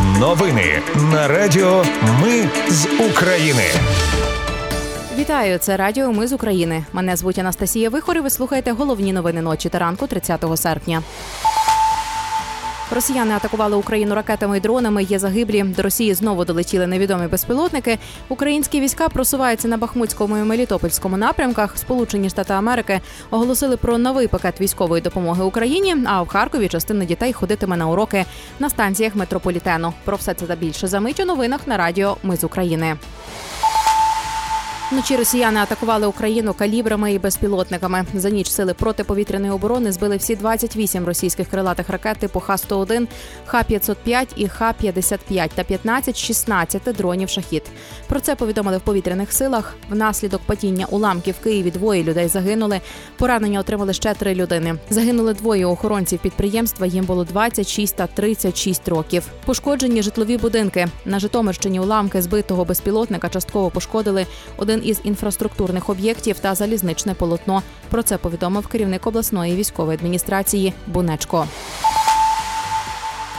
Новини на Радіо Ми з України. Вітаю, це Радіо Ми з України. Мене звуть Анастасія Вихор і Ви слухаєте головні новини ночі та ранку 30 серпня. Росіяни атакували Україну ракетами і дронами. Є загиблі. До Росії знову долетіли невідомі безпілотники. Українські війська просуваються на Бахмутському і Мелітопольському напрямках. Сполучені Штати Америки оголосили про новий пакет військової допомоги Україні. А в Харкові частина дітей ходитиме на уроки на станціях метрополітену. Про все це та більше за мить у новинах на радіо Ми з України. Вночі росіяни атакували Україну калібрами і безпілотниками. За ніч сили протиповітряної оборони збили всі 28 російських крилатих ракет типу Х-101, Х-505 і Х-55 та 15-16 дронів шахід. Про це повідомили в повітряних силах. Внаслідок падіння уламків в Києві двоє людей загинули. Поранення отримали ще три людини. Загинули двоє охоронців підприємства. Їм було 26 та 36 років. Пошкоджені житлові будинки на Житомирщині. Уламки збитого безпілотника частково пошкодили один із інфраструктурних об'єктів та залізничне полотно. Про це повідомив керівник обласної військової адміністрації Бунечко.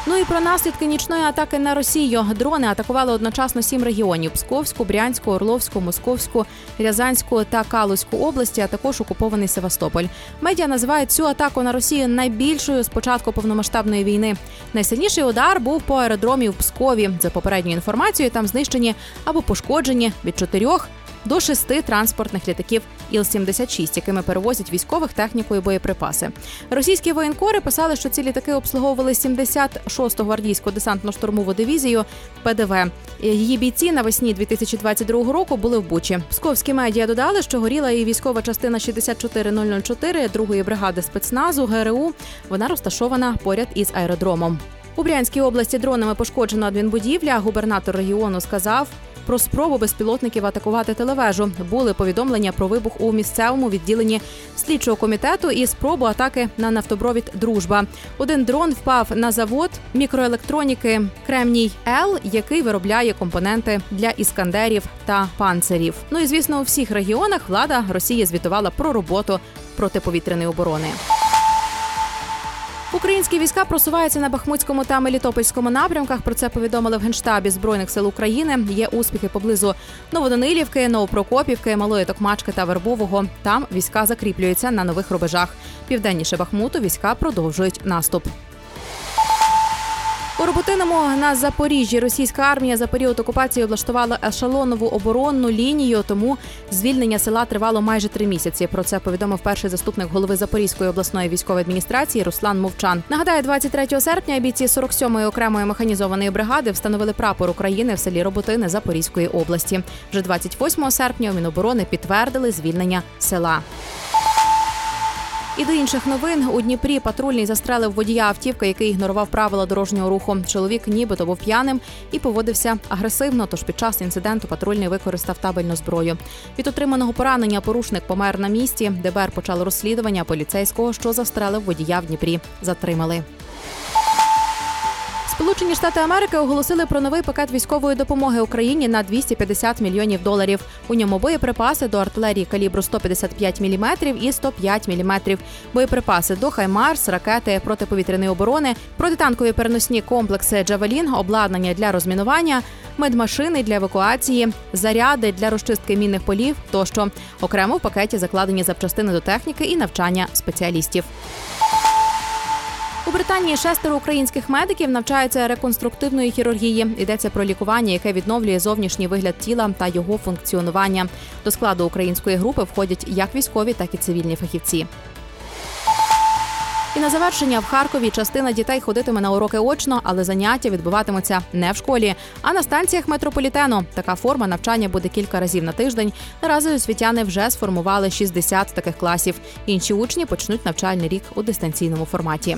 Ну і про наслідки нічної атаки на Росію. Дрони атакували одночасно сім регіонів: Псковську, Брянську, Орловську, Московську, Рязанську та Калузьку області, а також окупований Севастополь. Медіа називають цю атаку на Росію найбільшою з початку повномасштабної війни. Найсильніший удар був по аеродромі в Пскові. За попередньою інформацією, там знищені або пошкоджені від чотирьох до шести транспортних літаків Іл-76, якими перевозять військових техніку і боєприпаси. Російські воєнкори писали, що ці літаки обслуговували 76-ту гвардійську десантно-штурмову дивізію ПДВ. Її бійці навесні 2022 року були в Бучі. Псковські медіа додали, що горіла і військова частина 64004 другої бригади спецназу ГРУ. Вона розташована поряд із аеродромом. У Брянській області дронами пошкоджено адмінбудівля. Губернатор регіону сказав, про спробу безпілотників атакувати телевежу. Були повідомлення про вибух у місцевому відділенні слідчого комітету і спробу атаки на нафтобровід Дружба. Один дрон впав на завод мікроелектроніки Кремній Л, який виробляє компоненти для іскандерів та панцирів. Ну і звісно, у всіх регіонах влада Росії звітувала про роботу протиповітряної оборони. Українські війська просуваються на Бахмутському та Мелітопольському напрямках. Про це повідомили в генштабі збройних сил України. Є успіхи поблизу Новоданилівки, Новопрокопівки, Малої Токмачки та Вербового. Там війська закріплюються на нових рубежах. Південніше Бахмуту війська продовжують наступ. У роботиному на Запоріжжі російська армія за період окупації облаштувала ешелонову оборонну лінію. Тому звільнення села тривало майже три місяці. Про це повідомив перший заступник голови Запорізької обласної військової адміністрації Руслан Мовчан. Нагадаю, 23 серпня бійці 47-ї окремої механізованої бригади встановили прапор України в селі Роботини Запорізької області. Вже 28 серпня Міноборони підтвердили звільнення села. І до інших новин у Дніпрі патрульний застрелив водія автівки, який ігнорував правила дорожнього руху. Чоловік нібито був п'яним і поводився агресивно. Тож під час інциденту патрульний використав табельну зброю. Від отриманого поранення порушник помер на місці. ДБР почало розслідування поліцейського, що застрелив водія в Дніпрі. Затримали. Сполучені Штати Америки оголосили про новий пакет військової допомоги Україні на 250 мільйонів доларів. У ньому боєприпаси до артилерії калібру 155 мм і 105 мм, боєприпаси до Хаймарс, ракети протиповітряної оборони, протитанкові переносні комплекси Джавелін, обладнання для розмінування, медмашини для евакуації, заряди для розчистки мінних полів тощо окремо в пакеті закладені запчастини до техніки і навчання спеціалістів. Британії шестеро українських медиків навчаються реконструктивної хірургії. Йдеться про лікування, яке відновлює зовнішній вигляд тіла та його функціонування. До складу української групи входять як військові, так і цивільні фахівці. І на завершення в Харкові частина дітей ходитиме на уроки очно, але заняття відбуватимуться не в школі, а на станціях метрополітену. Така форма навчання буде кілька разів на тиждень. Наразі освітяни вже сформували 60 таких класів. Інші учні почнуть навчальний рік у дистанційному форматі.